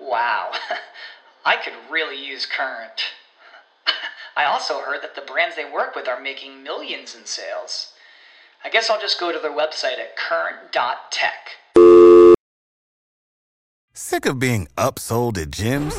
Wow, I could really use Current. I also heard that the brands they work with are making millions in sales. I guess I'll just go to their website at current.tech. Sick of being upsold at gyms?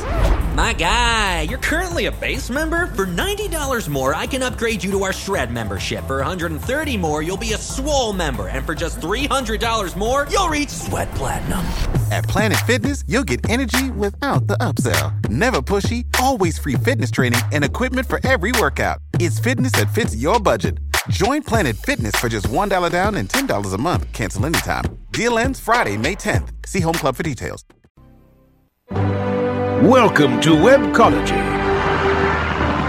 My guy, you're currently a base member. For $90 more, I can upgrade you to our Shred membership. For $130 more, you'll be a Swole member. And for just $300 more, you'll reach Sweat Platinum. At Planet Fitness, you'll get energy without the upsell. Never pushy, always free fitness training and equipment for every workout. It's fitness that fits your budget. Join Planet Fitness for just $1 down and $10 a month. Cancel anytime. Deal ends Friday, May 10th. See Home Club for details. Welcome to Webcology.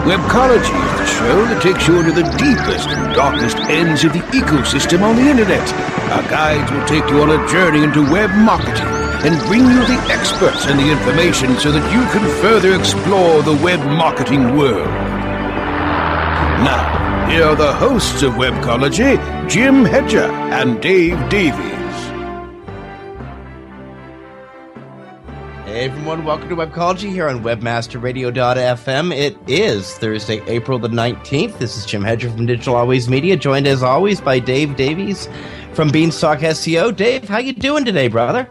Webcology is the show that takes you into the deepest and darkest ends of the ecosystem on the internet. Our guides will take you on a journey into web marketing and bring you the experts and the information so that you can further explore the web marketing world. Now, here are the hosts of Webcology, Jim Hedger and Dave Davies. Hey everyone, welcome to Webcology here on WebmasterRadio.fm. It is Thursday, April the 19th. This is Jim Hedger from Digital Always Media, joined as always by Dave Davies from Beanstalk SEO. Dave, how you doing today, brother?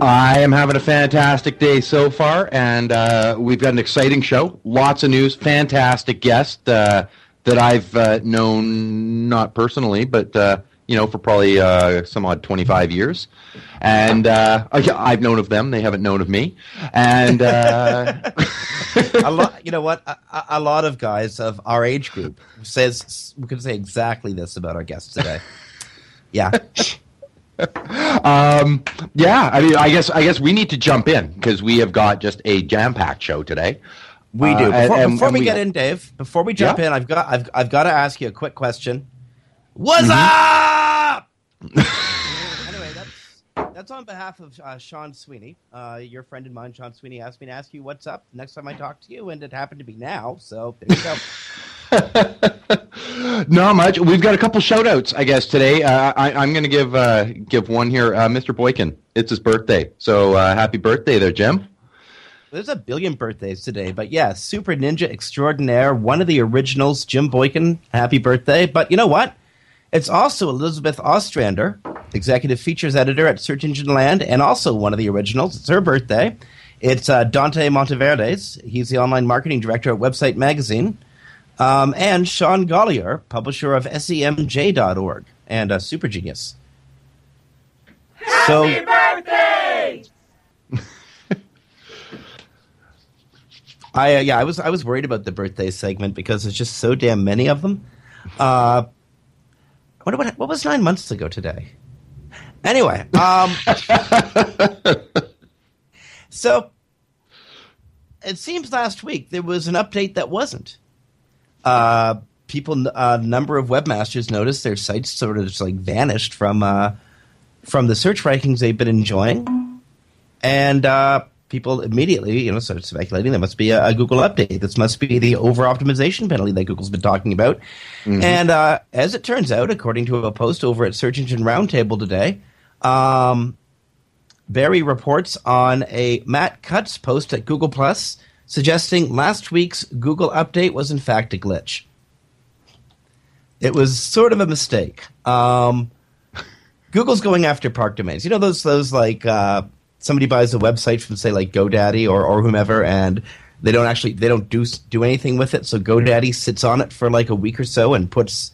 I am having a fantastic day so far, and uh, we've got an exciting show. Lots of news, fantastic guest uh, that I've uh, known not personally, but uh, you know for probably uh, some odd twenty five years, and uh, I've known of them. They haven't known of me, and a lot. You know what? A, a, lot of guys of our age group says we can say exactly this about our guests today. Yeah. um, yeah, I mean, I guess I guess we need to jump in because we have got just a jam-packed show today. We do. Uh, before, and, before and we, we, get in, Dave, before we jump yeah. in, I've got I've I've got to ask you a quick question. What's mm-hmm. up? anyway, that's that's on behalf of uh, Sean Sweeney, uh, your friend and mine. Sean Sweeney asked me to ask you what's up next time I talk to you, and it happened to be now. So there you go. Not much. We've got a couple shout outs, I guess, today. Uh, I, am going to give uh, give one here. Uh, Mr. Boykin, it's his birthday. So uh, happy birthday there, Jim. There's a billion birthdays today, but yeah, Super Ninja Extraordinaire, one of the originals, Jim Boykin, happy birthday. But you know what? It's also Elizabeth Ostrander, executive features editor at Search Engine Land, and also one of the originals. It's her birthday. It's uh, Dante Monteverdes. He's the online marketing director at Website Magazine. Um, and Sean Golliher, publisher of SEMJ.org and a super genius. Happy so, birthday! I uh, yeah, I was I was worried about the birthday segment because there's just so damn many of them. Uh, what, what what was nine months ago today? Anyway, um, so it seems last week there was an update that wasn't uh, people, a uh, number of webmasters noticed their sites sort of just like vanished from uh, from the search rankings they've been enjoying, and uh, people immediately, you know, started speculating there must be a, a, Google update. This must be the over optimization penalty that Google's been talking about. Mm-hmm. And uh, as it turns out, according to a post over at Search Engine Roundtable today, um, Barry reports on a Matt Cutts post at Google Plus suggesting last week's Google update was in fact a glitch. It was sort of a mistake. Um, Google's going after park domains. You know those those like uh, somebody buys a website from say like GoDaddy or or whomever, and they don't actually they don't do do anything with it. So GoDaddy sits on it for like a week or so and puts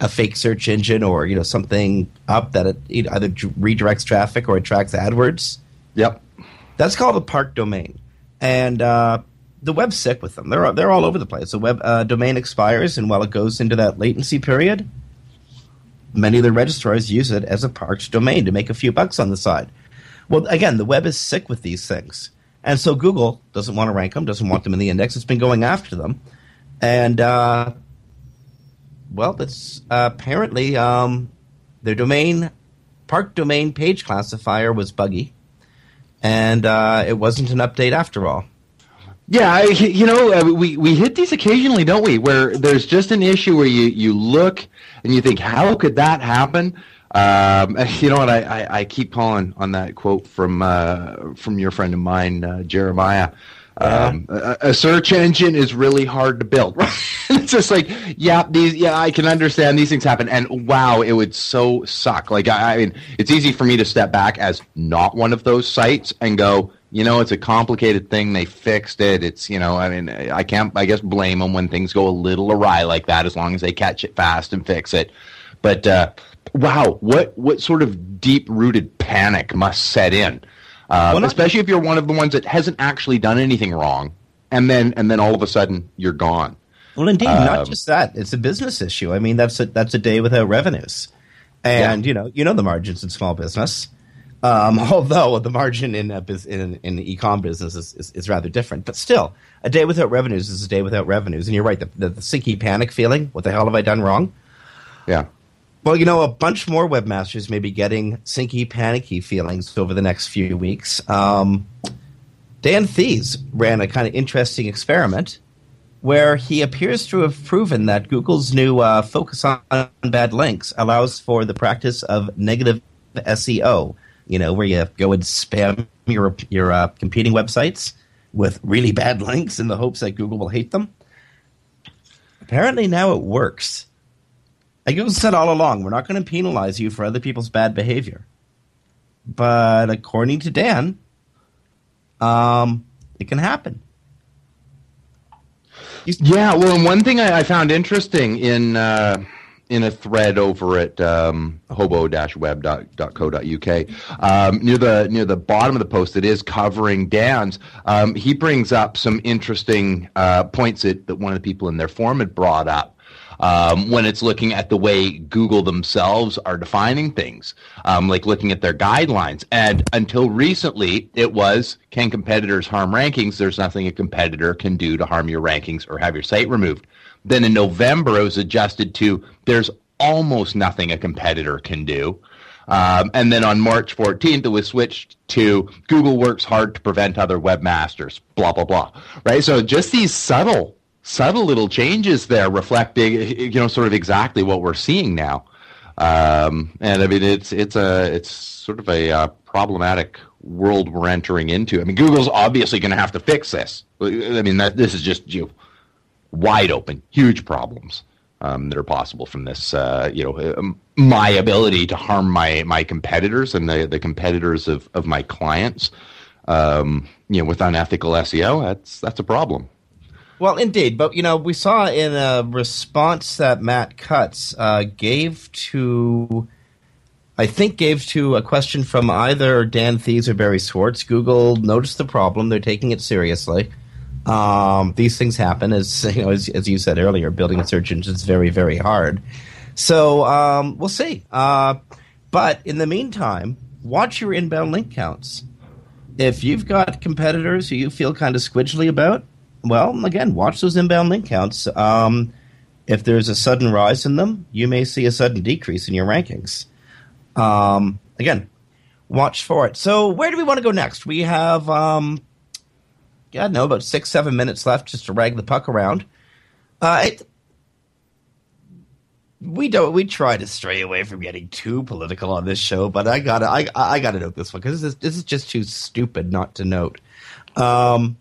a fake search engine or you know something up that it, it either redirects traffic or attracts AdWords. Yep, that's called a park domain and uh, the web's sick with them. They're they're all over the place. The web uh, domain expires, and while it goes into that latency period, many of the registrars use it as a parked domain to make a few bucks on the side. Well, again, the web is sick with these things, And so Google doesn't want to rank them, doesn't want them in the index. It's been going after them. And, uh, well, uh, apparently um, their domain, park domain page classifier was buggy. And uh, it wasn't an update after all. Yeah, I, you know, uh, we, we hit these occasionally, don't we? Where there's just an issue where you, you look and you think, how could that happen? Um, you know what? I, I, I, keep calling on that quote from uh, from your friend of mine, uh, Jeremiah. Um, a, a, search engine is really hard to build. it's just like, yeah, these, yeah, I can understand these things happen, and wow, it would so suck. Like, I, I mean, it's easy for me to step back as not one of those sites and go, you know, it's a complicated thing. They fixed it. It's, you know, I mean, I can't, I guess, blame them when things go a little awry like that, as long as they catch it fast and fix it. But uh, wow, what what sort of deep rooted panic must set in, uh, especially if you're one of the ones that hasn't actually done anything wrong, and then and then all of a sudden you're gone. Well, indeed, um, not just that; it's a business issue. I mean, that's a that's a day without revenues, and yeah. you know you know the margins in small business. Um, although the margin in, a, in in the e-com business is, is, is, rather different, but still, a day without revenues is a day without revenues. And you're right, the, the, the sinky panic feeling. What the hell have I done wrong? Yeah. Well, you know, a bunch more webmasters may be getting sinky, panicky feelings over the next few weeks. Um, Dan Thies ran a kind of interesting experiment where he appears to have proven that Google's new uh, focus on bad links allows for the practice of negative SEO. You know, where you go and spam your your uh, competing websites with really bad links in the hopes that Google will hate them. Apparently, now it works. Like said all along, we're not going to penalize you for other people's bad behavior. But according to Dan, um, it can happen. Yeah, well, and one thing I, I found interesting in uh, in a thread over at um, hobo-web.co.uk um, near the near the bottom of the post that is covering Dan's. Um, he brings up some interesting uh, points that, that one of the people in their forum had brought up um, when it's looking at the way Google themselves are defining things, um, like looking at their guidelines. And until recently, it was can competitors harm rankings? There's nothing a competitor can do to harm your rankings or have your site removed. Then in November, it was adjusted to there's almost nothing a competitor can do. Um, and then on March 14th, it was switched to Google works hard to prevent other webmasters, blah, blah, blah. Right? So just these subtle subtle little changes there reflecting you know sort of exactly what we're seeing now. Um, and i mean it's it's a it's sort of a uh, problematic world we're entering into. I mean google's obviously going to have to fix this. I mean that, this is just you know, wide open huge problems um, that are possible from this uh, you know um, my ability to harm my my competitors and the, the competitors of, of my clients. Um, you know with unethical seo that's that's a problem well, indeed, but you know, we saw in a response that Matt Cutts uh, gave to, I think, gave to a question from either Dan Thies or Barry Schwartz. Google noticed the problem; they're taking it seriously. Um, these things happen, as you know, as, as, you said earlier. Building a search engine is very, very hard. So um, we'll see. Uh, but in the meantime, watch your inbound link counts. If you've got competitors who you feel kind of squidgely about, well, again, watch those inbound link counts. Um, if there's a sudden rise in them, you may see a sudden decrease in your rankings. Um, again, watch for it. So, where do we want to go next? We have, um, yeah, no, about six, seven minutes left just to rag the puck around. Uh, it, we don't. We try to stray away from getting too political on this show, but I gotta, I, I gotta note this one because this is, this is just too stupid not to note. Um,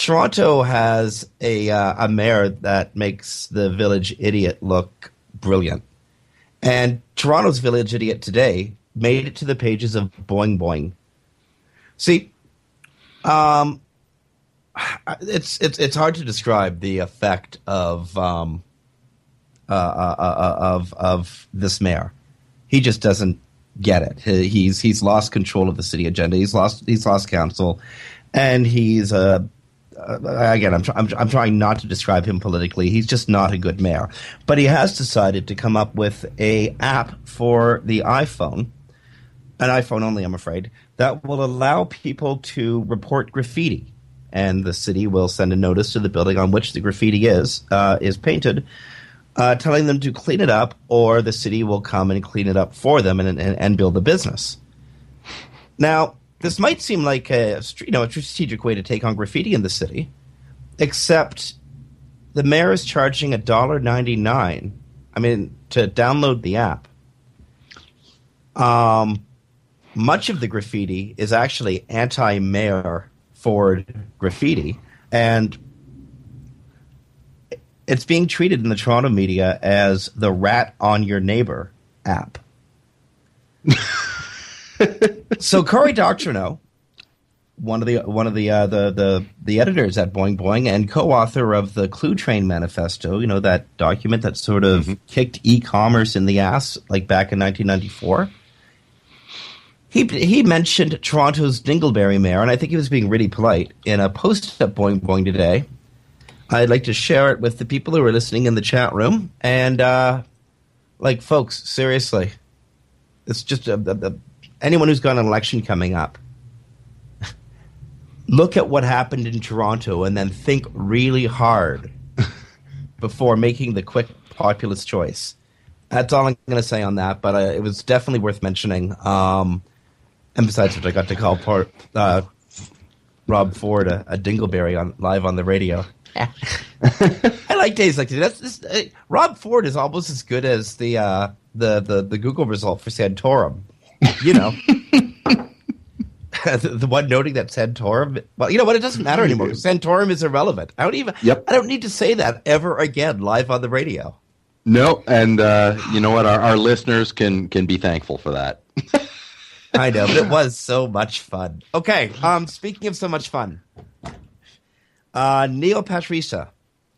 Toronto has a uh, a mayor that makes the village idiot look brilliant, and Toronto's village idiot today made it to the pages of Boing Boing. See, um, it's it's it's hard to describe the effect of um, uh, uh, uh, uh of of this mayor. He just doesn't get it. He's he's lost control of the city agenda. He's lost he's lost council, and he's a uh, again, I'm, I'm, I'm trying not to describe him politically. He's just not a good mayor. But he has decided to come up with a app for the iPhone an iPhone only, I'm afraid, that will allow people to report graffiti. And the city will send a notice to the building on which the graffiti is uh, is painted, uh, telling them to clean it up, or the city will come and clean it up for them and, and, and build a business. Now, this might seem like a you know a strategic way to take on graffiti in the city, except the mayor is charging a dollar ninety nine. I mean, to download the app. Um, much of the graffiti is actually anti-mayor Ford graffiti, and it's being treated in the Toronto media as the "rat on your neighbor" app. so Cory Doctorow, one of the one of the uh, the the the editors at Boing Boing and co-author of the Cluetrain Manifesto, you know that document that sort of mm-hmm. kicked e-commerce in the ass like back in 1994. He he mentioned Toronto's Dingleberry mayor, and I think he was being really polite in a post at Boing Boing today. I'd like to share it with the people who are listening in the chat room, and uh, like folks, seriously, it's just a, a, a anyone who's got an election coming up, look at what happened in Toronto and then think really hard before making the quick populist choice. That's all I'm going to say on that, but uh, it was definitely worth mentioning. Um, and besides which, I got to call part, uh, Rob Ford a, a, dingleberry on live on the radio. I like days like today. That's this, uh, Rob Ford is almost as good as the uh, the, the the Google result for Santorum you know. the, one noting that Santorum, well, you know what? It doesn't matter anymore. Santorum is irrelevant. I don't even. Yep. I don't need to say that ever again live on the radio. No, and uh, you know what? Our, our listeners can can be thankful for that. I know, but it was so much fun. Okay, um, speaking of so much fun, uh, Neil Pasricha,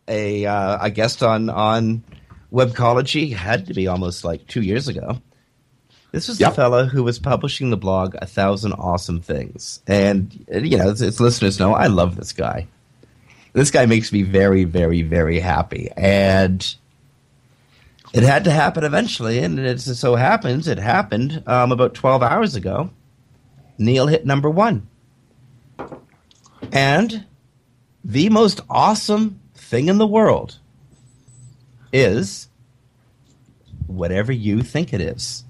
a uh, a guest on on Webcology, had to be almost like two years ago. This was yep. the fella who was publishing the blog A Thousand Awesome Things. And, you know, its, listeners know I love this guy. This guy makes me very, very, very happy. And it had to happen eventually. And it so happens, it happened um, about 12 hours ago. Neil hit number one. And the most awesome thing in the world is whatever you think it is.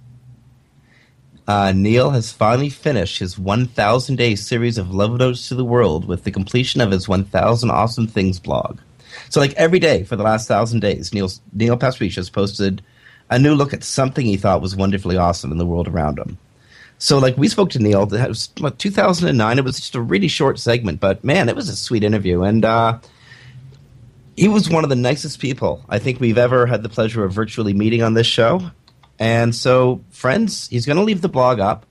Uh, Neil has finally finished his 1,000 day series of love notes to the world with the completion of his 1,000 Awesome Things blog. So, like every day for the last thousand days, Neil Neil Pasricha has posted a new look at something he thought was wonderfully awesome in the world around him. So, like, we spoke to Neil. That was what, 2009. It was just a really short segment, but man, it was a sweet interview. And uh, he was one of the nicest people I think we've ever had the pleasure of virtually meeting on this show. And so, friends, he's going to leave the blog up.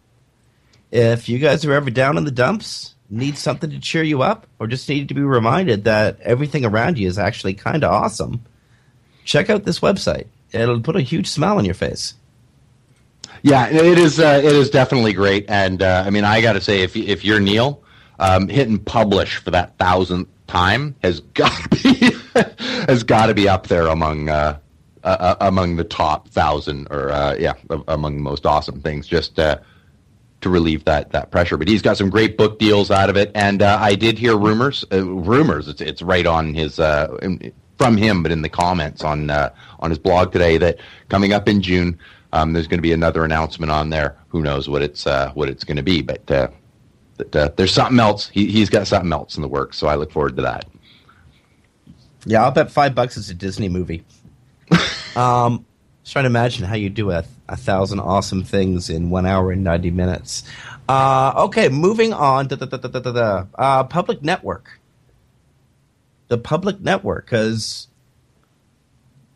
If you guys are ever down in the dumps, need something to cheer you up, or just need to be reminded that everything around you is actually kind of awesome, check out this website. It'll put a huge smile on your face. Yeah, it is. Uh, it is definitely great, and uh, I mean, I got to say, if if you're Neil, um, hitting publish for that thousandth time has got to be has got to be up there among uh, uh, uh, among the top thousand or uh, yeah among the most awesome things just uh, to relieve that that pressure. But he's got some great book deals out of it. And uh, I did hear rumors uh, rumors it's it's right on his from him but in the comments on on his blog today that coming up in June um, there's going to be another announcement on there. Who knows what it's what it's going to be but that, there's something else. He, he's got something else in the works so I look forward to that. Yeah I'll bet five bucks it's a Disney movie um, just trying to imagine how you do a, a thousand awesome things in one hour and 90 minutes. Uh, okay, moving on. Da, da, da, uh, public network. The public network, because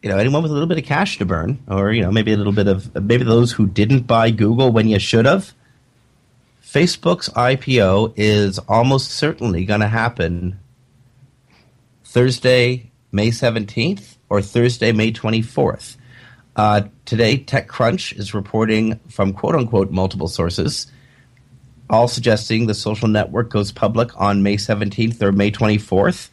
you know anyone with a little bit of cash to burn, or you know maybe a little bit of maybe those who didn't buy Google when you should have. Facebook's IPO is almost certainly going to happen Thursday, May seventeenth or Thursday, May 24th. Uh, today, TechCrunch is reporting from quote unquote multiple sources, all suggesting the social network goes public on May 17th or May 24th.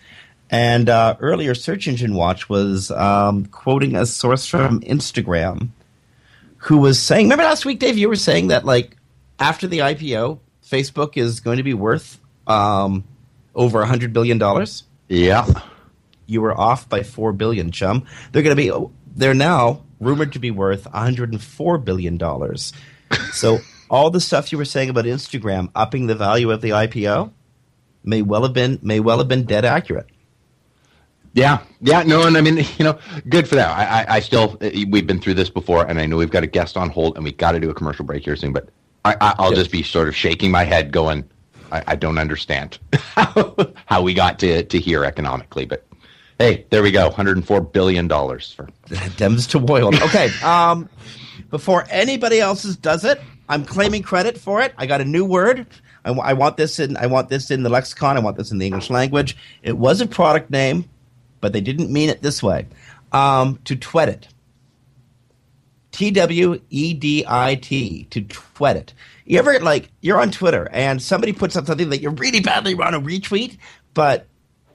And uh, earlier, Search Engine Watch was um, quoting a source from Instagram who was saying, remember last week, Dave, you were saying that, like, after the IPO, Facebook is going to be worth um, over a hundred billion dollars. Yeah. You were off by four billion, chum. They're going to be. They're now rumored to be worth 104 billion dollars. so all the stuff you were saying about Instagram upping the value of the IPO may well have been may well have been dead accurate. Yeah, yeah, no, and I mean, you know, good for that. I, I, I still, we've been through this before, and I know we've got a guest on hold, and we got to do a commercial break here soon. But I, I, will just be sort of shaking my head, going, I, I don't understand how, how we got to to here economically. But hey, there we go, 104 billion dollars for Dems to boil. Okay, um, before anybody else does it, I'm claiming credit for it. I got a new word. I, want this in. I want this in the lexicon. I want this in the English language. It was a product name, but they didn't mean it this way. Um, to twed it. T W E D I T. To twed it. You ever like you're on Twitter and somebody puts up something that you really badly want to retweet, but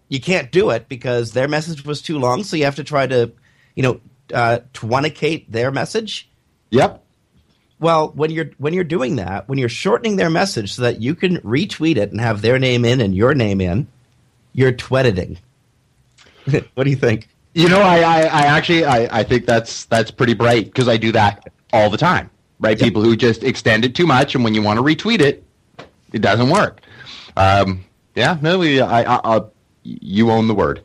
you can't do it because their message was too long, so you have to try to, you know, uh, their message. Yep. Well, when you're when you're doing that, when you're shortening their message so that you can retweet it and have their name in and your name in, you're twediting. what do you think? You know, I, I, I actually I, I think that's that's pretty bright because I do that all the time. Right? Yep. People who just extend it too much, and when you want to retweet it, it doesn't work. Um, yeah, no, we, I, I, I, you own the word.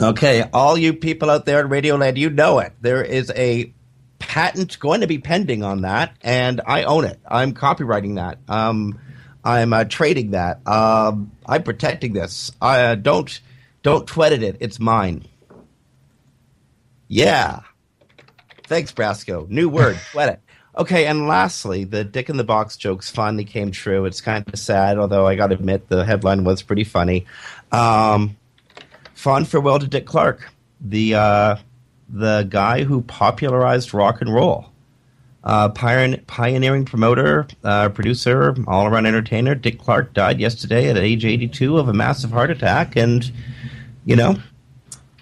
Okay, all you people out there at Radioland, you know it. There is a patent going to be pending on that, and I own it. I'm copywriting that. Um, I'm uh, trading that. Um, I'm protecting this. I uh, don't don't twedit it. It's mine. Yeah. Thanks, Brasco. New word. twed it. Okay, and lastly, the Dick in the Box jokes finally came true. It's kind of sad, although I got to admit the headline was pretty funny. Um, fond farewell to Dick Clark, the uh, the guy who popularized rock and roll. Uh, pioneering promoter, uh, producer, all around entertainer, Dick Clark died yesterday at age 82 of a massive heart attack. And, you know,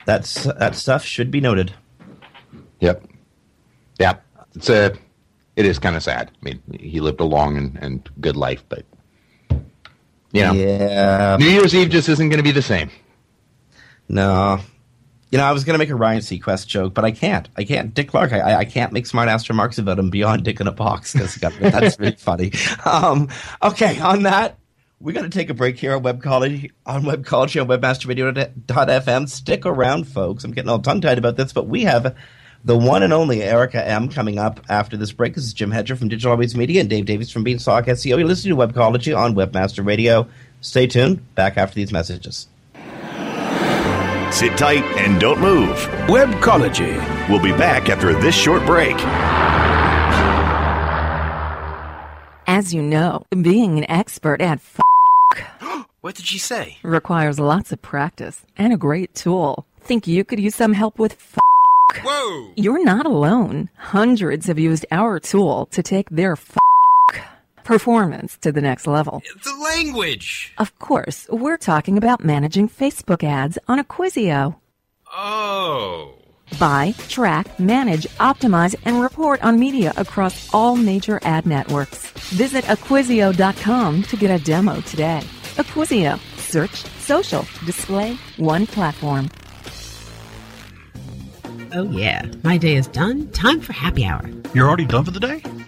that's, that stuff should be noted. Yep. Yep. It's a, it is kind of sad. I mean, he lived a long and, and good life, but, you know, yeah. New Year's Eve just isn't going to be the same. No, you know, I was going to make a Ryan Seacrest joke, but I can't. I can't. Dick Clark, I, I can't make smart ass remarks about him beyond Dick in a box because that's really funny. Um, okay, on that, we're going to take a break here on Webcology, on Webcology on WebmasterRadio.fm. Stick around, folks. I'm getting all tongue tied about this, but we have the one and only Erica M coming up after this break. This is Jim Hedger from Digital Always Media and Dave Davies from Beanstalk SEO. You're listening to Webcology on Webmaster Radio. Stay tuned. Back after these messages. Sit tight and don't move. Webcology. We'll be back after this short break. As you know, being an expert at f- what did she say? requires lots of practice and a great tool. Think you could use some help with f- Whoa! You're not alone. Hundreds have used our tool to take their f- performance to the next level. The language! Of course, we're talking about managing Facebook ads on Acquisio. Oh. Buy, track, manage, optimize, and report on media across all major ad networks. Visit Acquisio.com to get a demo today. Acquisio. Search, social, display, one platform. Oh, yeah. My day is done. Time for happy hour. You're already done for the day?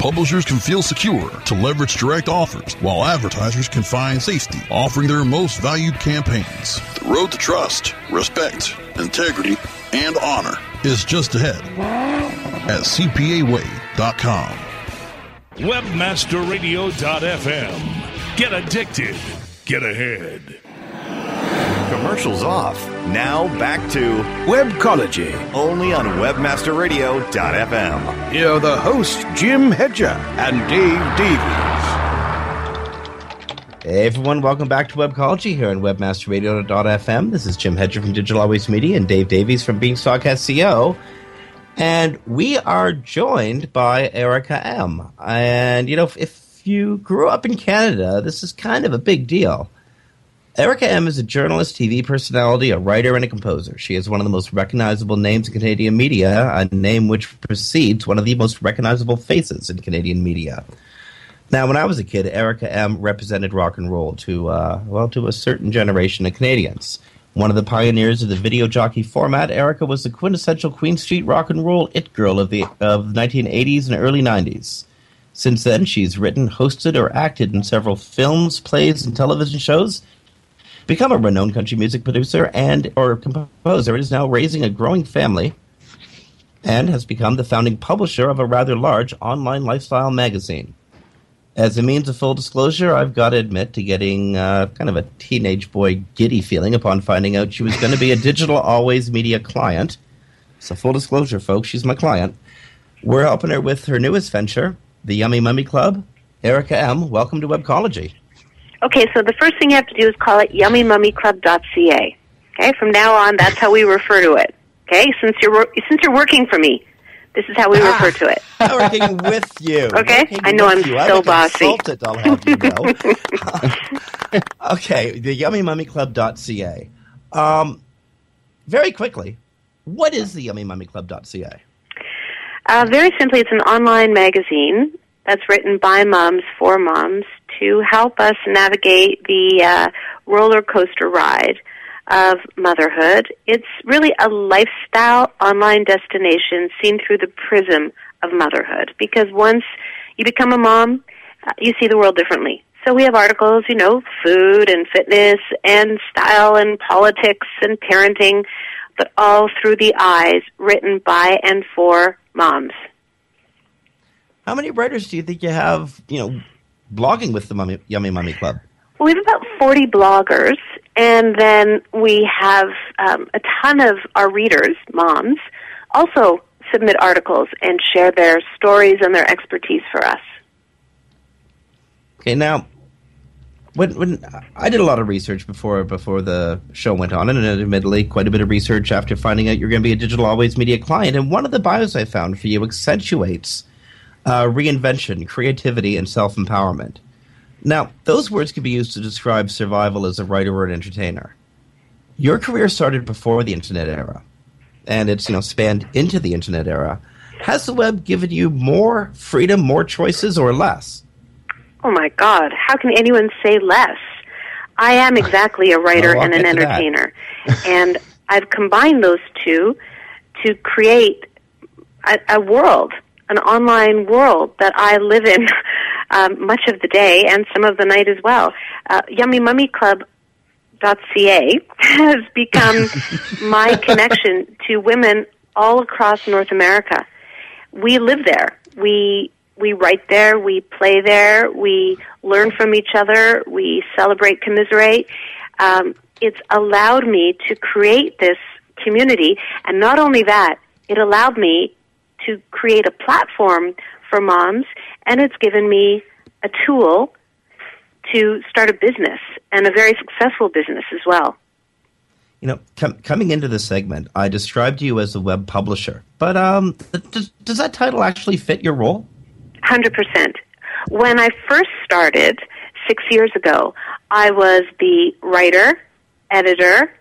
Publishers can feel secure to leverage direct offers, while advertisers can find safety offering their most valued campaigns. The road to trust, respect, integrity, and honor is just ahead at CPAWay.com. Webmasterradio.fm. Get addicted. Get ahead. Commercials off. Now back to Webcology. Only on WebmasterRadio.fm. Here are the hosts, Jim Hedger and Dave Davies. Hey everyone, welcome back to Webcology here on WebmasterRadio.fm. This is Jim Hedger from Digital Always Media and Dave Davies from Beanstalk SEO. And we are joined by Erica M. And, you know, if, if you grew up in Canada, this is kind of a big deal. Erica M is a journalist, TV personality, a writer, and a composer. She is one of the most recognizable names in Canadian media, a name which precedes one of the most recognizable faces in Canadian media. Now, when I was a kid, Erica M represented rock and roll to, uh, well, to a certain generation of Canadians. One of the pioneers of the video jockey format, Erica was the quintessential Queen Street rock and roll it girl of the of the 1980s and early 90s. Since then, she's written, hosted, or acted in several films, plays, and television shows. Become a renowned country music producer and or composer, is now raising a growing family, and has become the founding publisher of a rather large online lifestyle magazine. As a means of full disclosure, I've got to admit to getting uh, kind of a teenage boy giddy feeling upon finding out she was going to be a Digital Always Media client. So, full disclosure, folks, she's my client. We're helping her with her newest venture, the Yummy Mummy Club. Erica M., welcome to Webcology. Okay, so the first thing you have to do is call it yummymummyclub.ca. Okay, from now on, that's how we refer to it. Okay, since you're since you're working for me, this is how we Ah. refer to it. I'm working with you. Okay, Working I know I'm you. so a bossy. I'll have you know. okay, the yummymummyclub.ca. Um, very quickly, what is the yummymummyclub.ca? Uh, very simply, it's an online magazine that's written by moms for moms to help us navigate the uh, roller coaster ride of motherhood. It's really a lifestyle online destination seen through the prism of motherhood because once you become a mom, uh, you see the world differently. So we have articles, you know, food and fitness and style and politics and parenting, but all through the eyes written by and for moms. How many writers do you think you have, you know, blogging with the Mummy, Yummy Mummy Club? Well, we have about 40 bloggers, and then we have um, a ton of our readers, moms, also submit articles and share their stories and their expertise for us. Okay, now, when when I did a lot of research before before the show went on, and admittedly quite a bit of research after finding out you're going to be a Digital Always Media client, and one of the bios I found for you accentuates uh, reinvention, creativity, and self empowerment. Now, those words can be used to describe survival as a writer or an entertainer. Your career started before the internet era, and it's you know spanned into the internet era. Has the web given you more freedom, more choices, or less? Oh my God, how can anyone say less? I am exactly a writer Well, and an get to that. entertainer. and I've combined those two to create a, a world, an online world that I live in um, much of the day and some of the night as well. Uh, Yummy Mummy Club .ca has become my connection to women all across North America. We live there. We we write there, we play there, we learn from each other, we celebrate, commiserate. Um, it's allowed me to create this community, and not only that, it allowed me to create a platform for moms, and it's given me a tool to start a business and a very successful business as well. You know, com- coming into this segment, I described you as a web publisher, but um, does, does that title actually fit your role? Hundred percent. When I first started six years ago, I was the writer, editor.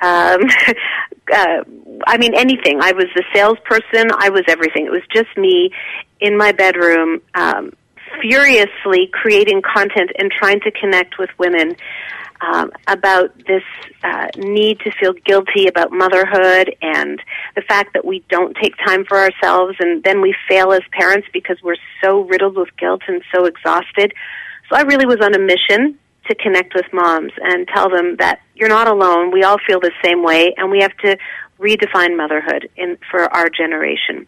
Um, uh, I mean, anything. I was the salesperson. I was everything. It was just me in my bedroom, um, furiously creating content and trying to connect with women um, about this uh, need to feel guilty about motherhood and the fact that we don't take time for ourselves and then we fail as parents because we're so riddled with guilt and so exhausted. So I really was on a mission to connect with moms and tell them that you're not alone. We all feel the same way and we have to redefine motherhood in for our generation.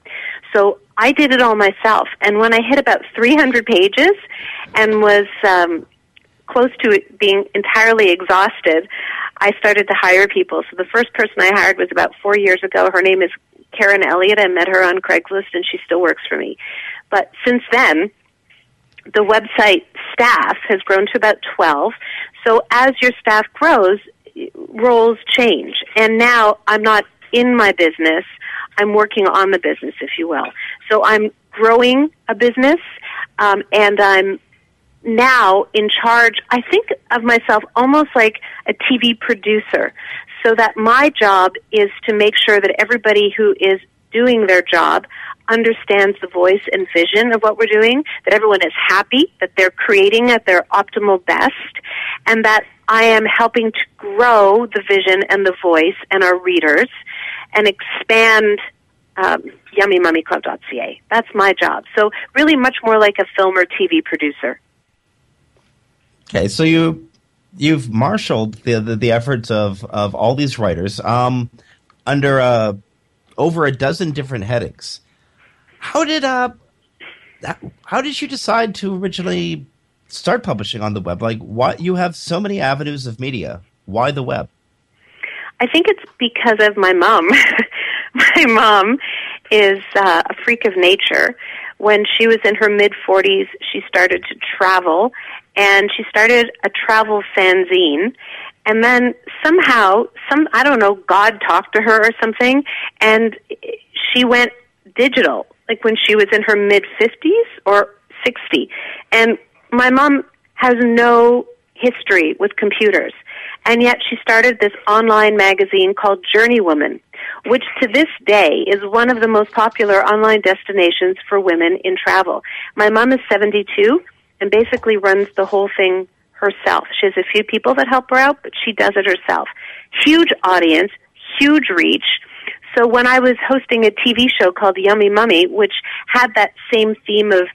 So I did it all myself and when I hit about 300 pages and was um close to it being entirely exhausted, I started to hire people. So the first person I hired was about four years ago. Her name is Karen Elliott. I met her on Craigslist and she still works for me. But since then, the website staff has grown to about 12. So as your staff grows, roles change. And now I'm not in my business. I'm working on the business, if you will. So I'm growing a business, um, and I'm now in charge, I think of myself almost like a TV producer, so that my job is to make sure that everybody who is doing their job understands the voice and vision of what we're doing, that everyone is happy, that they're creating at their optimal best, and that I am helping to grow the vision and the voice and our readers and expand um, yummymummyclub.ca. That's my job. So really much more like a film or TV producer. Okay, so you you've marshaled the, the, the efforts of of all these writers um, under uh, over a dozen different headings. How did uh how did you decide to originally start publishing on the web? Like, why you have so many avenues of media? Why the web? I think it's because of my mom. my mom is uh, a freak of nature. When she was in her mid 40s, she started to travel and she started a travel fanzine and then somehow some I don't know God talked to her or something and she went digital like when she was in her mid 50s or 60 and my mom has no history with computers and yet she started this online magazine called Journeywoman which to this day is one of the most popular online destinations for women in travel my mom is 72 and basically runs the whole thing herself. She has a few people that help her out, but she does it herself. Huge audience, huge reach. So when I was hosting a TV show called Yummy Mummy, which had that same theme of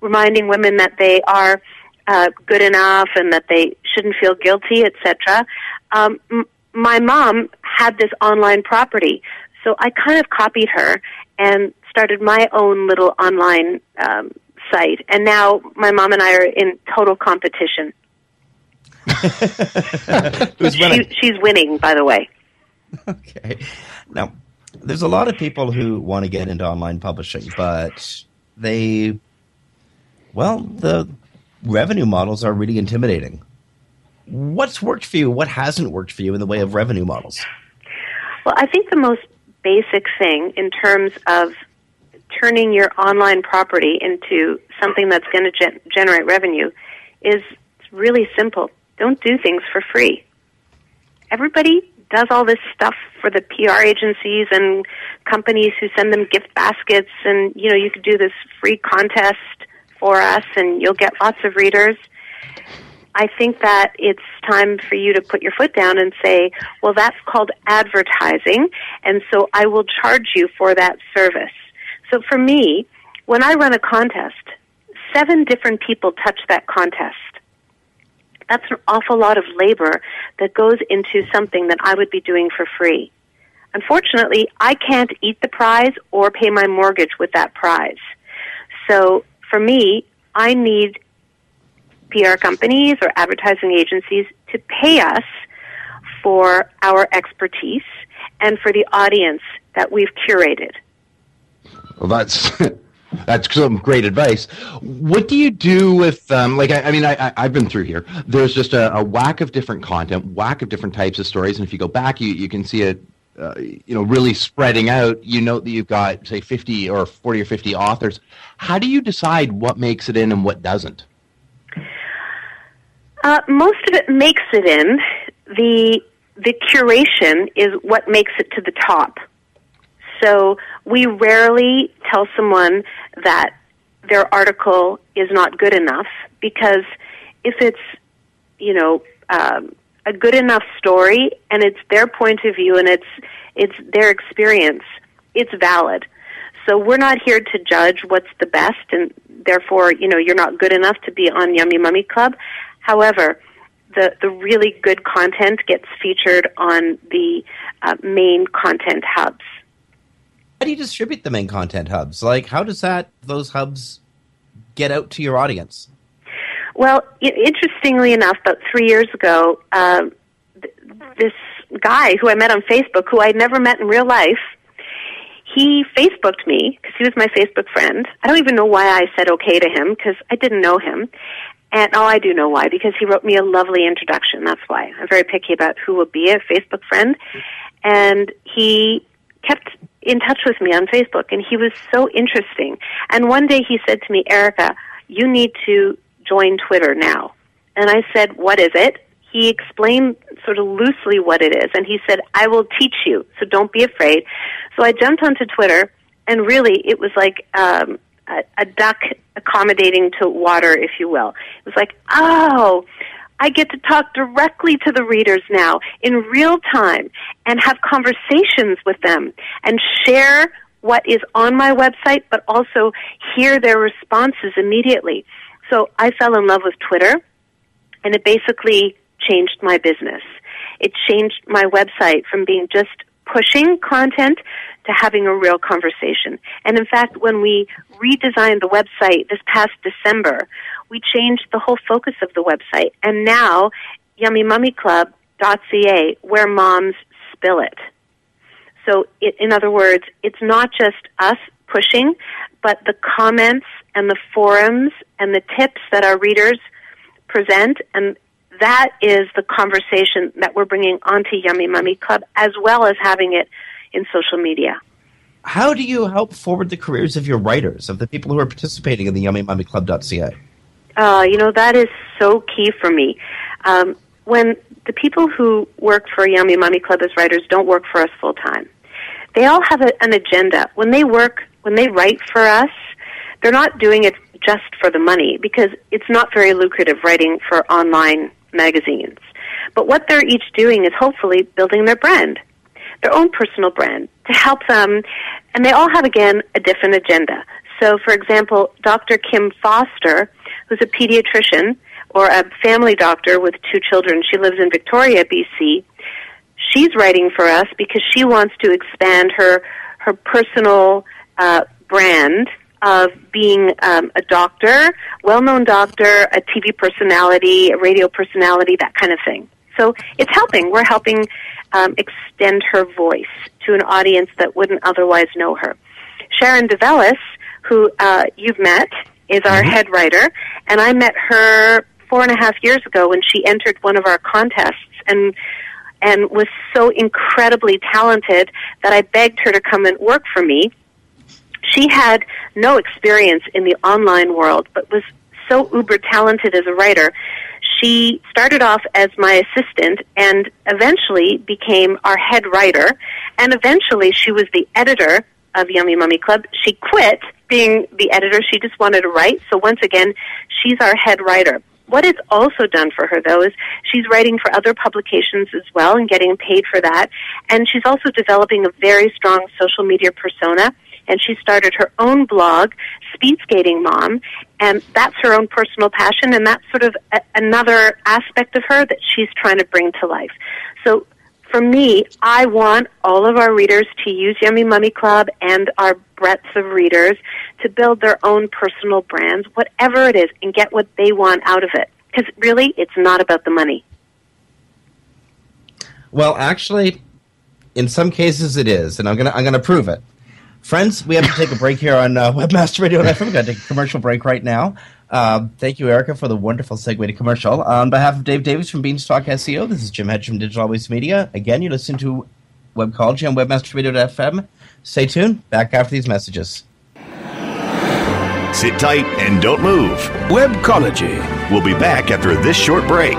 reminding women that they are uh, good enough and that they shouldn't feel guilty, etc., um, m- my mom had this online property. So I kind of copied her and started my own little online um, site, and now my mom and I are in total competition. She, she's winning, by the way. Okay. Now, there's a lot of people who want to get into online publishing, but they, well, the revenue models are really intimidating. What's worked for you? What hasn't worked for you in the way of revenue models? Well, I think the most basic thing in terms of turning your online property into something that's going to gen- generate revenue is really simple. Don't do things for free. Everybody does all this stuff for the PR agencies and companies who send them gift baskets and you know you could do this free contest for us and you'll get lots of readers. I think that it's time for you to put your foot down and say, well, that's called advertising, and so I will charge you for that service. So for me, when I run a contest, seven different people touch that contest. That's an awful lot of labor that goes into something that I would be doing for free. Unfortunately, I can't eat the prize or pay my mortgage with that prize. So for me, I need PR companies or advertising agencies to pay us for our expertise and for the audience that we've curated. Well, that's that's some great advice. What do you do with um, like I, I mean I, have been through here. There's just a, a, whack of different content, whack of different types of stories, and if you go back, you you can see it. Uh, you know, really spreading out. You note that you've got say 50 or 40 or 50 authors. How do you decide what makes it in and what doesn't? Uh, most of it makes it in. The the curation is what makes it to the top. So we rarely tell someone that their article is not good enough because if it's, you know, um, a good enough story and it's their point of view and it's it's their experience, it's valid. So we're not here to judge what's the best and therefore, you know, you're not good enough to be on Yummy Mummy Club. However, the, the really good content gets featured on the uh, main content hubs. How do you distribute the main content hubs? Like, how does that those hubs get out to your audience? Well, interestingly enough, about three years ago, uh, th- this guy who I met on Facebook, who I'd never met in real life, he Facebooked me because he was my Facebook friend. I don't even know why I said okay to him because I didn't know him. And oh, I do know why because he wrote me a lovely introduction. That's why I'm very picky about who will be a Facebook friend. And he kept in touch with me on Facebook, and he was so interesting. And one day he said to me, Erica, you need to join Twitter now. And I said, What is it? He explained sort of loosely what it is, and he said, I will teach you, so don't be afraid. So I jumped onto Twitter, and really it was like um, a, a duck accommodating to water, if you will. It was like, oh, I get to talk directly to the readers now in real time and have conversations with them and share what is on my website, but also hear their responses immediately. So I fell in love with Twitter, and it basically changed my business. It changed my website from being just pushing content to having a real conversation. And in fact, when we redesigned the website this past December, we changed the whole focus of the website. And now, yummymummyclub.ca, where moms spill it. So, it, in other words, it's not just us pushing, but the comments and the forums and the tips that our readers present, and that is the conversation that we're bringing onto Yummy Mummy Club, as well as having it in social media. How do you help forward the careers of your writers, of the people who are participating in the yummymummyclub.ca? Uh, you know, that is so key for me. Um, when the people who work for Yummy Mummy Club as writers don't work for us full time, they all have a, an agenda. When they work, when they write for us, they're not doing it just for the money because it's not very lucrative writing for online magazines. But what they're each doing is hopefully building their brand, their own personal brand, to help them. And they all have, again, a different agenda. So, for example, Dr. Kim Foster, who's a pediatrician or a family doctor with two children, she lives in Victoria, BC. She's writing for us because she wants to expand her her personal uh, brand of being um, a doctor, well-known doctor, a TV personality, a radio personality, that kind of thing. So it's helping. We're helping um, extend her voice to an audience that wouldn't otherwise know her. Sharon DeVellis, who uh, you've met, is our head writer, and I met her four and a half years ago when she entered one of our contests and and was so incredibly talented that I begged her to come and work for me. She had no experience in the online world, but was so uber talented as a writer. She started off as my assistant and eventually became our head writer. And eventually she was the editor of Yummy Mummy Club. She quit being the editor. She just wanted to write. So once again, she's our head writer. What it's also done for her, though, is she's writing for other publications as well and getting paid for that. And she's also developing a very strong social media persona. And she started her own blog, Speed Skating Mom, and that's her own personal passion. And that's sort of a- another aspect of her that she's trying to bring to life. So for me, I want all of our readers to use Yummy Mummy Club and our breadth of readers to build their own personal brands, whatever it is, and get what they want out of it. Because really, it's not about the money. Well, actually, in some cases it is, and I'm gonna I'm gonna prove it. Friends, we have to take a break here on uh, Webmaster Radio and FM. We're gonna take a commercial break right now. Um, thank you, Erica, for the wonderful segue to commercial. On behalf of Dave Davies from Beanstalk SEO, this is Jim Hedge from Digital Always Media. Again, you listen to Webcology on WebmasterRadio.fm. Stay tuned. Back after these messages. Sit tight and don't move. Webcology. We'll be back after this short break.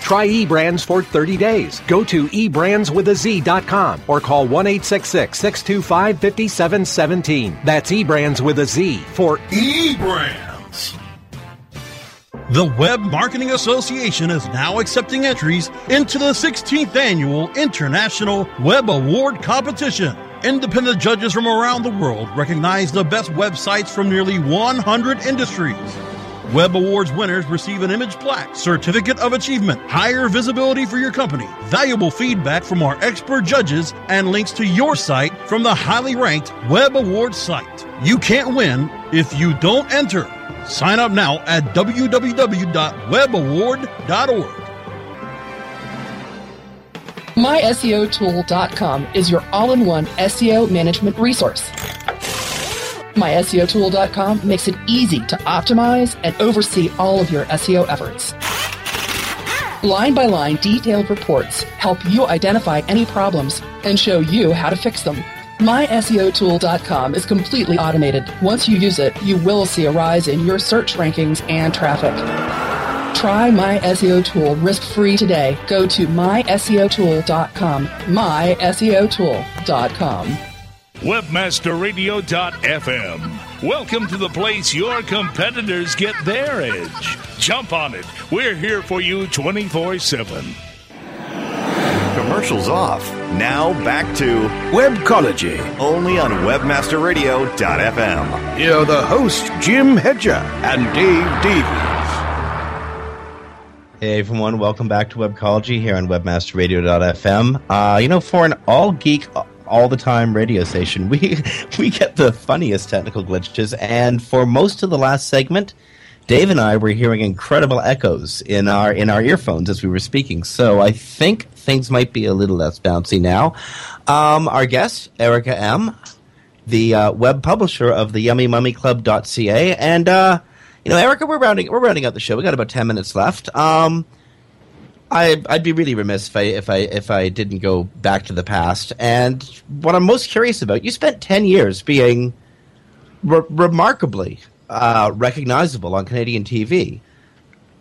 Try eBrandz for 30 days. Go to eBrandsWithAZ.com or call 1 625 5717. That's eBrandz with a Z for eBrandz. The Web Marketing Association is now accepting entries into the 16th annual International Web Award Competition. Independent judges from around the world recognize the best websites from nearly 100 industries. Web Awards winners receive an image plaque, certificate of achievement, higher visibility for your company, valuable feedback from our expert judges, and links to your site from the highly ranked Web Awards site. You can't win if you don't enter. Sign up now at www.webaward.org. MySEOtool.com is your all in one SEO management resource. MySEOtool.com makes it easy to optimize and oversee all of your SEO efforts. Line by line, detailed reports help you identify any problems and show you how to fix them. MySEOtool.com is completely automated. Once you use it, you will see a rise in your search rankings and traffic. Try My SEO Tool risk-free today. Go to myseotool.com. myseotool.com. Webmasterradio.fm. Welcome to the place your competitors get their edge. Jump on it. We're here for you 24 7. Commercials off. Now back to Webcology. Only on WebmasterRadio.fm. Here are the hosts, Jim Hedger and Dave Davies. Hey everyone, welcome back to Webcology here on WebmasterRadio.fm. Uh, you know, for an all geek, all the time radio station, we we get the funniest technical glitches, and for most of the last segment, Dave and I were hearing incredible echoes in our in our earphones as we were speaking. So I think things might be a little less bouncy now. Um, our guest, Erica M., the uh, web publisher of the YummyMummyClub.ca, and uh, you know, Erica, we're rounding we're rounding out the show. We got about ten minutes left. Um, I, I'd be really remiss if I if I if I didn't go back to the past. And what I'm most curious about, you spent ten years being re- remarkably uh, recognizable on Canadian TV,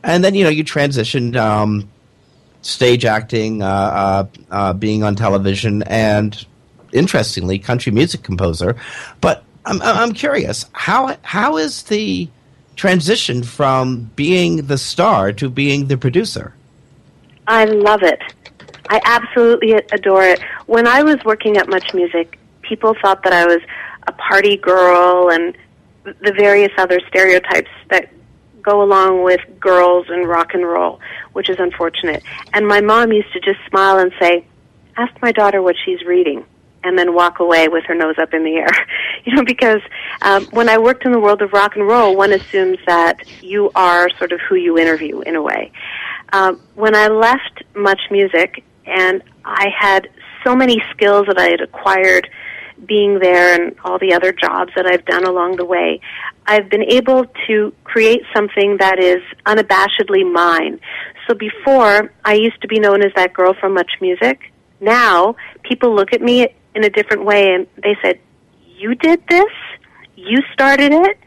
and then you know you transitioned um, stage acting, uh, uh, uh, being on television, and interestingly, country music composer. But I'm I'm curious how how is the transition from being the star to being the producer? I love it. I absolutely adore it. When I was working at Much Music, people thought that I was a party girl and the various other stereotypes that go along with girls and rock and roll, which is unfortunate. And my mom used to just smile and say, "Ask my daughter what she's reading." And then walk away with her nose up in the air, you know. Because um, when I worked in the world of rock and roll, one assumes that you are sort of who you interview in a way. Um, when I left Much Music, and I had so many skills that I had acquired being there and all the other jobs that I've done along the way, I've been able to create something that is unabashedly mine. So before, I used to be known as that girl from Much Music. Now, people look at me in a different way and they said, You did this? You started it?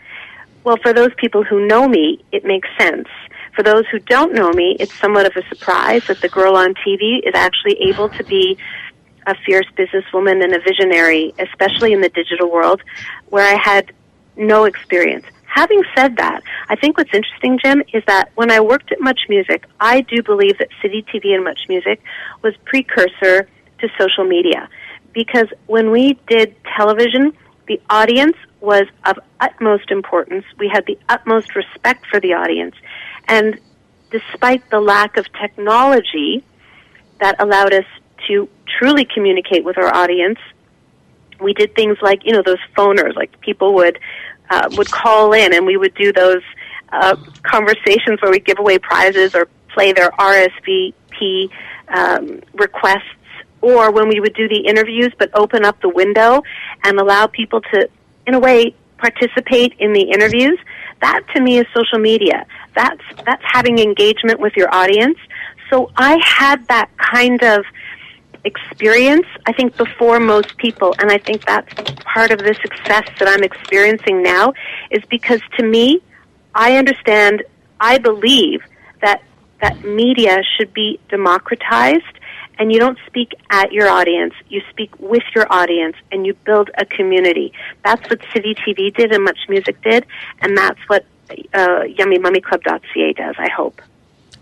Well, for those people who know me, it makes sense. For those who don't know me, it's somewhat of a surprise that the girl on TV is actually able to be a fierce businesswoman and a visionary, especially in the digital world, where I had no experience. Having said that, I think what's interesting, Jim, is that when I worked at Much Music, I do believe that City TV and Much Music was precursor to social media. Because when we did television, the audience was of utmost importance. We had the utmost respect for the audience. And despite the lack of technology that allowed us to truly communicate with our audience, we did things like, you know, those phoners, like people would, uh, would call in and we would do those, uh, conversations where we give away prizes or play their RSVP, um, requests or when we would do the interviews but open up the window and allow people to, in a way, participate in the interviews, that to me is social media. That's, that's having engagement with your audience. So I had that kind of experience, I think, before most people. And I think that's part of the success that I'm experiencing now is because to me, I understand, I believe that, that media should be democratized and you don't speak at your audience, you speak with your audience and you build a community. That's what City TV did and Much Music did, and that's what uh, YummyMummyClub.ca does, I hope.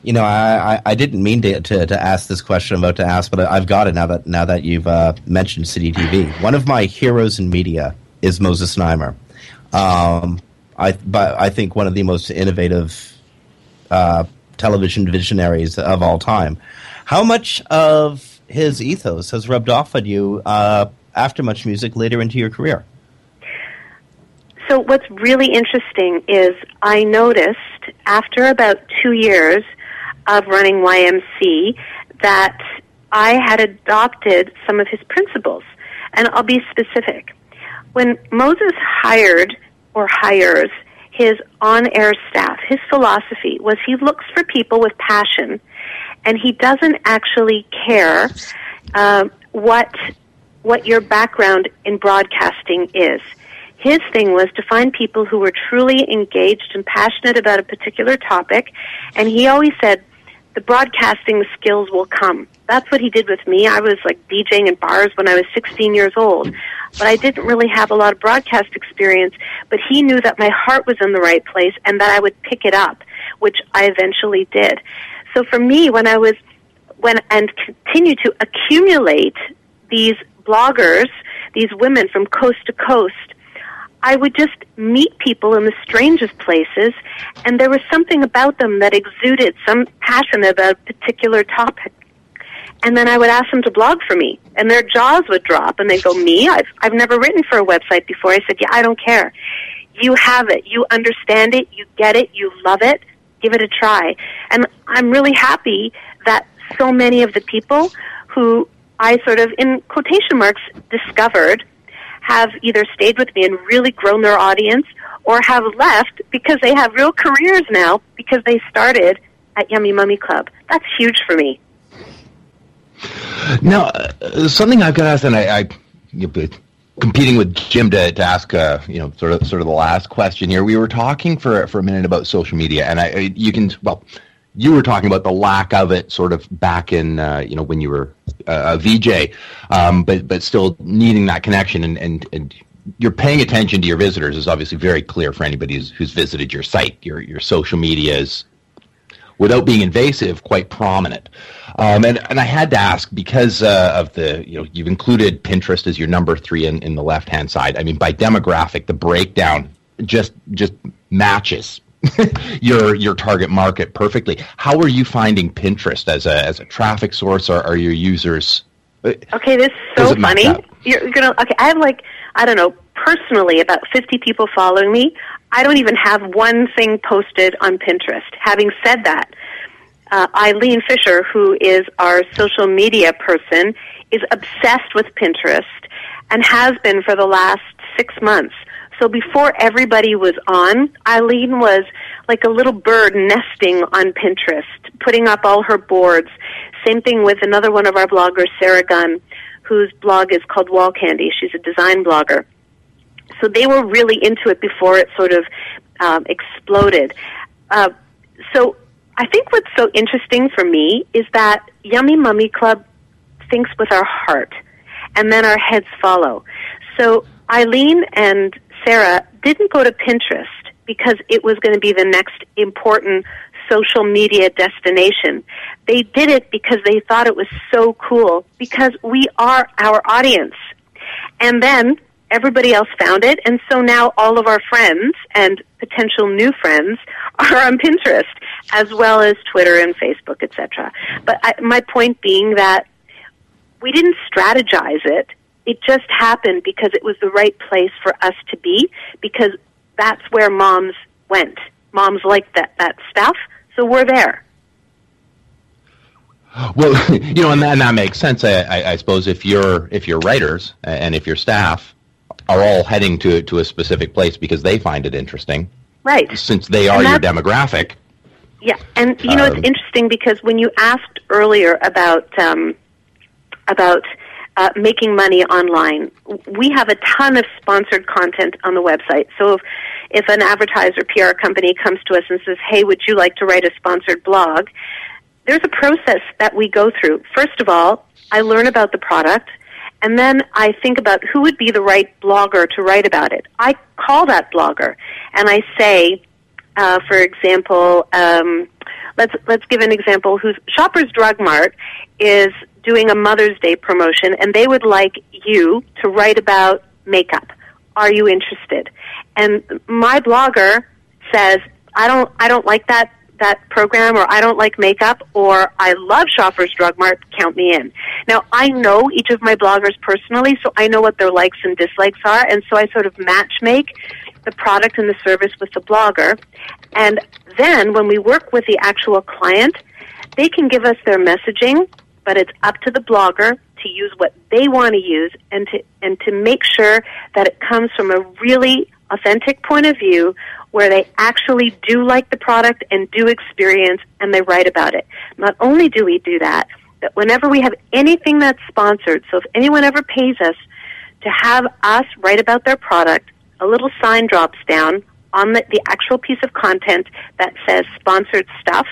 You know, I, I, I didn't mean to, to, to, ask this question I'm about to ask, but I've got it now that now that you've uh, mentioned City TV. One of my heroes in media is Moses Znaimer. Um, I but I think one of the most innovative uh, television visionaries of all time. How much of his ethos has rubbed off on you uh, after Much Music later into your career? So what's really interesting is I noticed after about two years of running YMC that I had adopted some of his principles. And I'll be specific. When Moses hired or hires his on air staff, his philosophy was he looks for people with passion and he doesn't actually care uh, what what your background in broadcasting is. His thing was to find people who were truly engaged and passionate about a particular topic, and he always said, the broadcasting skills will come. That's what he did with me. I was like DJing in bars when I was 16 years old, but I didn't really have a lot of broadcast experience. But he knew that my heart was in the right place and that I would pick it up, which I eventually did. So for me, when I was when and continue to accumulate these bloggers, these women from coast to coast, I would just meet people in the strangest places, and there was something about them that exuded some passion about a particular topic. And then I would ask them to blog for me, and their jaws would drop, and they'd go, "Me? I've I've never written for a website before." I said, "Yeah, I don't care. You have it. You understand it. You get it. You love it. Give it a try." And I'm really happy that so many of the people who I sort of, in quotation marks, discovered have either stayed with me and really grown their audience or have left because they have real careers now because they started at Yummy Mummy Club. That's huge for me. Now, uh, something I've got to ask, and I, I competing with Jim to, to ask, uh, you know, sort of sort of the last question here. We were talking for for a minute about social media, and I you can well you were talking about the lack of it sort of back in uh, you know when you were uh, a VJ, um, but but still needing that connection and, and and you're paying attention to your visitors is obviously very clear for anybody who's, who's visited your site. Your your social media is without being invasive, quite prominent. Um, and and I had to ask because uh, of the you know you've included Pinterest as your number three in, in the left hand side. I mean by demographic, the breakdown just just matches your your target market perfectly. How are you finding Pinterest as a as a traffic source? Or are your users? Uh, okay, this is so funny. You're gonna okay. I have like I don't know personally about fifty people following me. I don't even have one thing posted on Pinterest. Having said that, uh, Eileen Fisher, who is our social media person, is obsessed with Pinterest and has been for the last six months. So before everybody was on, Eileen was like a little bird nesting on Pinterest, putting up all her boards. Same thing with another one of our bloggers, Sarah Gunn, whose blog is called Wall Candy. She's a design blogger. So they were really into it before it sort of um, exploded. Uh, so I think what's so interesting for me is that Yummy Mummy Club thinks with our heart, and then our heads follow. So Eileen and Sarah didn't go to Pinterest because it was going to be the next important social media destination. They did it because they thought it was so cool because we are our audience. And then everybody else found it and so now all of our friends and potential new friends are on Pinterest as well as Twitter and Facebook, etc. But I, my point being that we didn't strategize it it just happened because it was the right place for us to be because that's where moms went. Moms like that that stuff, so we're there. Well, you know, and that, and that makes sense. I, I, I suppose if your if your writers and if your staff are all heading to to a specific place because they find it interesting, Right. since they are your demographic. Yeah, and you know Um, it's interesting because when you asked earlier about um, about uh, making money online, we have a ton of sponsored content on the website. So if if an advertiser PR company comes to us and says, "Hey, would you like to write a sponsored blog?" There's a process that we go through. First of all, I learn about the product. And then I think about who would be the right blogger to write about it. I call that blogger and I say, uh, for example, um, let's let's give an example. Who's Shoppers Drug Mart is doing a Mother's Day promotion, and they would like you to write about makeup. Are you interested? And my blogger says, I don't I don't like that that program or I don't like makeup or I love Shoppers Drug Mart, count me in. Now I know each of my bloggers personally, so I know what their likes and dislikes are, and so I sort of match make the product and the service with the blogger. And then when we work with the actual client, they can give us their messaging, but it's up to the blogger to use what they want to use and to and to make sure that it comes from a really authentic point of view where they actually do like the product and do experience and they write about it. Not only do we do that, but whenever we have anything that's sponsored, so if anyone ever pays us to have us write about their product, a little sign drops down on the, the actual piece of content that says sponsored stuff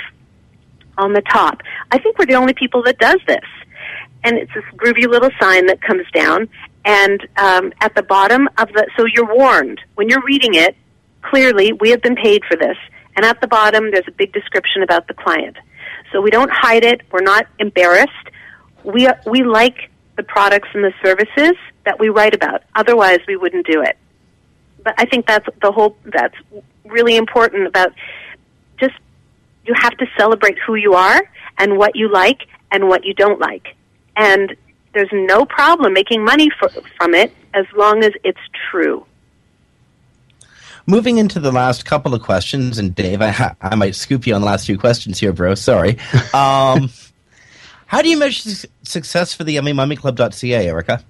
on the top. I think we're the only people that does this. And it's this groovy little sign that comes down, and um, at the bottom of the, so you're warned when you're reading it. Clearly, we have been paid for this, and at the bottom there's a big description about the client. So we don't hide it. We're not embarrassed. We we like the products and the services that we write about. Otherwise, we wouldn't do it. But I think that's the whole. That's really important about just you have to celebrate who you are and what you like and what you don't like. And there's no problem making money for, from it as long as it's true. Moving into the last couple of questions, and Dave, I, I might scoop you on the last few questions here, bro. Sorry. Um, how do you measure su- success for the yummymummyclub.ca, Erica?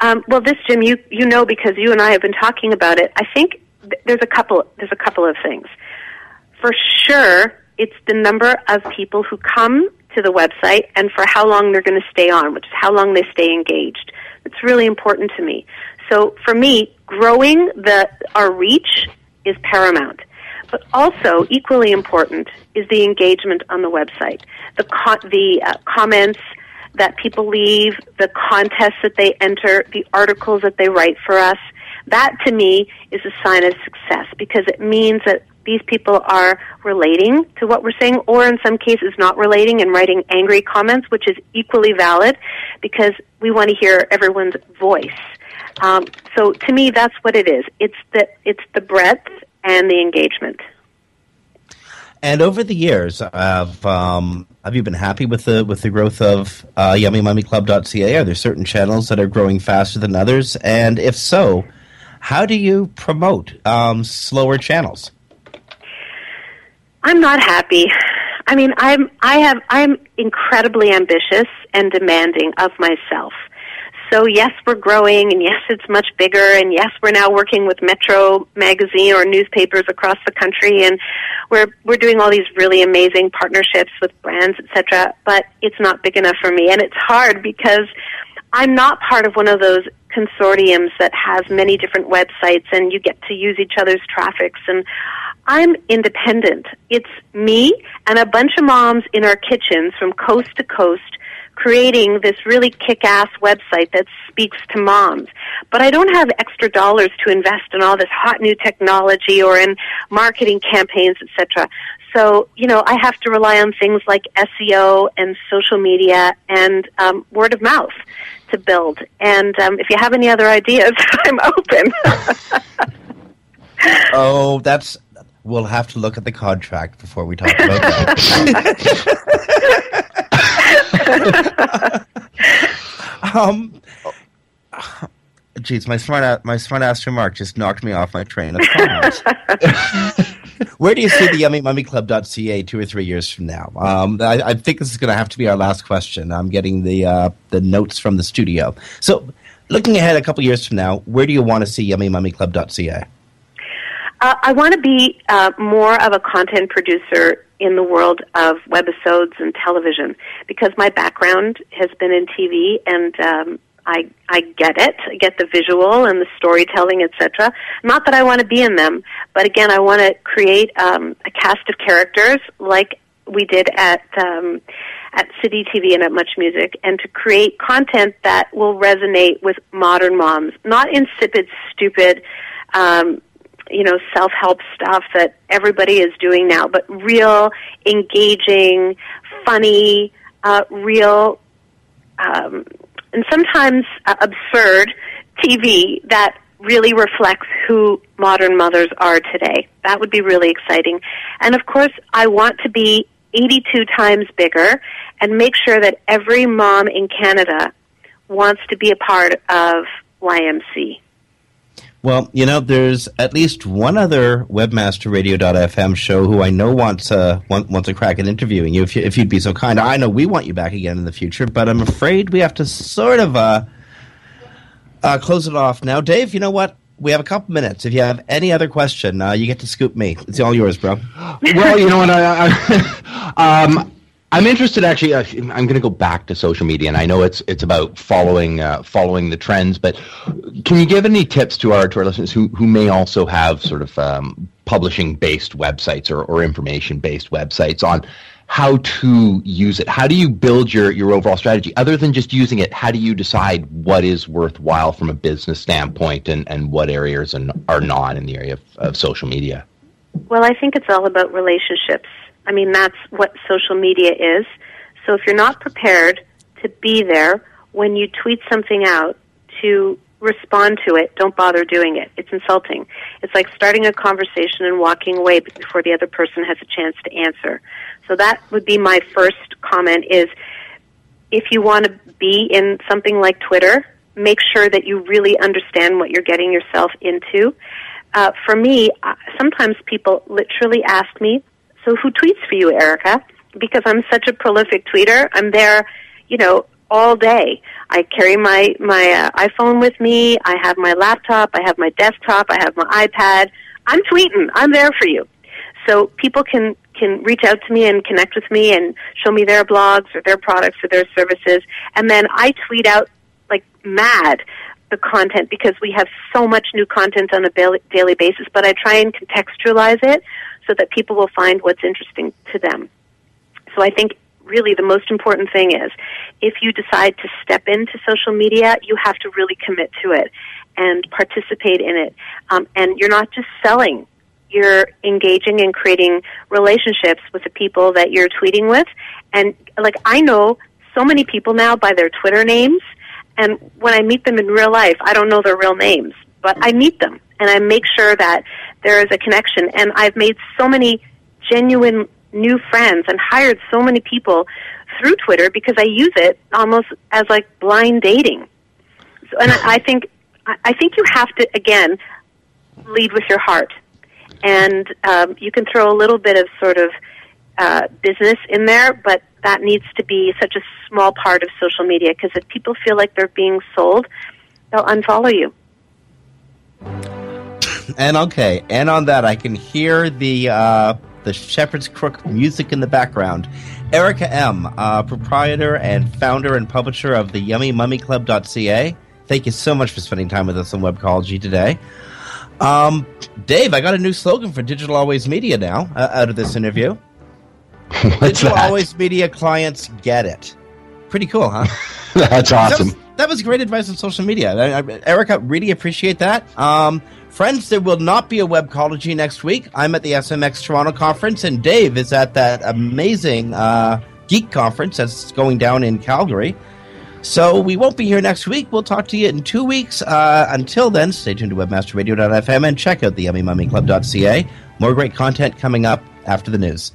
Um, well, this Jim, you you know because you and I have been talking about it. I think th- there's a couple there's a couple of things. For sure, it's the number of people who come to the website and for how long they're going to stay on, which is how long they stay engaged. It's really important to me. So for me, growing the our reach is paramount. But also equally important is the engagement on the website, the co- the uh, comments that people leave, the contests that they enter, the articles that they write for us. That to me is a sign of success because it means that these people are relating to what we're saying or in some cases not relating and writing angry comments, which is equally valid because we want to hear everyone's voice. Um, so to me, that's what it is. It's the, it's the breadth and the engagement. And over the years, have um, have you been happy with the with the growth of uh, YummyMummyClub.ca? Are there certain channels that are growing faster than others? And if so, how do you promote um, slower channels? I'm not happy. I mean, I'm I have I'm incredibly ambitious and demanding of myself. So yes, we're growing, and yes, it's much bigger, and yes, we're now working with Metro magazine or newspapers across the country, and we're we're doing all these really amazing partnerships with brands, etc. But it's not big enough for me, and it's hard because I'm not part of one of those consortiums that has many different websites, and you get to use each other's traffics and I'm independent. It's me and a bunch of moms in our kitchens from coast to coast creating this really kick-ass website that speaks to moms. But I don't have extra dollars to invest in all this hot new technology or in marketing campaigns, etc. So, you know, I have to rely on things like SEO and social media and um, word of mouth to build. And um, if you have any other ideas, I'm open. oh, that's we'll have to look at the contract before we talk about that. um, geez, my smart my smart ass remark just knocked me off my train of thought. Where do you see the Yummy Mummy YummyMummyClub.ca two or three years from now? Um, I, I, think this is going to have to be our last question. I'm getting the uh, the notes from the studio. So, looking ahead a couple years from now, where do you want to see Yummy Mummy YummyMummyClub.ca? Uh, I want to be uh, more of a content producer in the world of webisodes and television because my background has been in TV and um, I I get it. I get the visual and the storytelling, etc. Not that I want to be in them, but again, I want to create um, a cast of characters like we did at um, at City TV and at Much Music, and to create content that will resonate with modern moms, not insipid, stupid. Um, you know, self-help stuff that everybody is doing now, but real, engaging, funny, uh, real, um, and sometimes uh, absurd TV that really reflects who modern mothers are today. That would be really exciting. And of course, I want to be 82 times bigger and make sure that every mom in Canada wants to be a part of YMC. Well, you know, there's at least one other webmasterradio.fm show who I know wants uh, want, wants a crack at interviewing you if, you, if you'd be so kind. I know we want you back again in the future, but I'm afraid we have to sort of uh, uh, close it off now. Dave, you know what? We have a couple minutes. If you have any other question, uh, you get to scoop me. It's all yours, bro. well, you know what? I, I um, I'm interested. Actually, uh, I'm going to go back to social media, and I know it's it's about following uh, following the trends. But can you give any tips to our to our listeners who who may also have sort of um, publishing based websites or, or information based websites on how to use it? How do you build your your overall strategy? Other than just using it, how do you decide what is worthwhile from a business standpoint, and and what areas are not in the area of, of social media? Well, I think it's all about relationships I mean, that's what social media is. So if you're not prepared to be there when you tweet something out to respond to it, don't bother doing it. It's insulting. It's like starting a conversation and walking away before the other person has a chance to answer. So that would be my first comment is if you want to be in something like Twitter, make sure that you really understand what you're getting yourself into. Uh, for me, uh, sometimes people literally ask me, so who tweets for you, Erica? Because I'm such a prolific tweeter, I'm there, you know, all day. I carry my my uh, iPhone with me. I have my laptop. I have my desktop. I have my iPad. I'm tweeting. I'm there for you. So people can can reach out to me and connect with me and show me their blogs or their products or their services, and then I tweet out like mad the content because we have so much new content on a daily basis. But I try and contextualize it so that people will find what's interesting to them. So I think really the most important thing is if you decide to step into social media, you have to really commit to it and participate in it. Um, and you're not just selling, you're engaging and creating relationships with the people that you're tweeting with. And like I know so many people now by their Twitter names, and when I meet them in real life, I don't know their real names, but I meet them and I make sure that there is a connection. And I've made so many genuine new friends and hired so many people through Twitter because I use it almost as like blind dating. So, and I think I think you have to again lead with your heart, and um, you can throw a little bit of sort of uh, business in there, but that needs to be such a small part of social media because if people feel like they're being sold, they'll unfollow you and okay, and on that, I can hear the uh, the Shepherd's Crook music in the background. Erica M., uh, proprietor and founder and publisher of the YummyMummyClub.ca. Thank you so much for spending time with us on Webcology today. Um, Dave, I got a new slogan for Digital Always Media now uh, out of this interview. What's Digital that? Always Media clients get it. Pretty cool, huh? That's awesome. That was, that was great advice on social media. I, I, Erica, really appreciate that. Um, Friends, there will not be a Webcology next week. I'm at the SMX Toronto conference, and Dave is at that amazing uh, geek conference that's going down in Calgary. So we won't be here next week. We'll talk to you in two weeks. Uh, until then, stay tuned to webmasterradio.fm and check out the yummymummyclub.ca. More great content coming up after the news.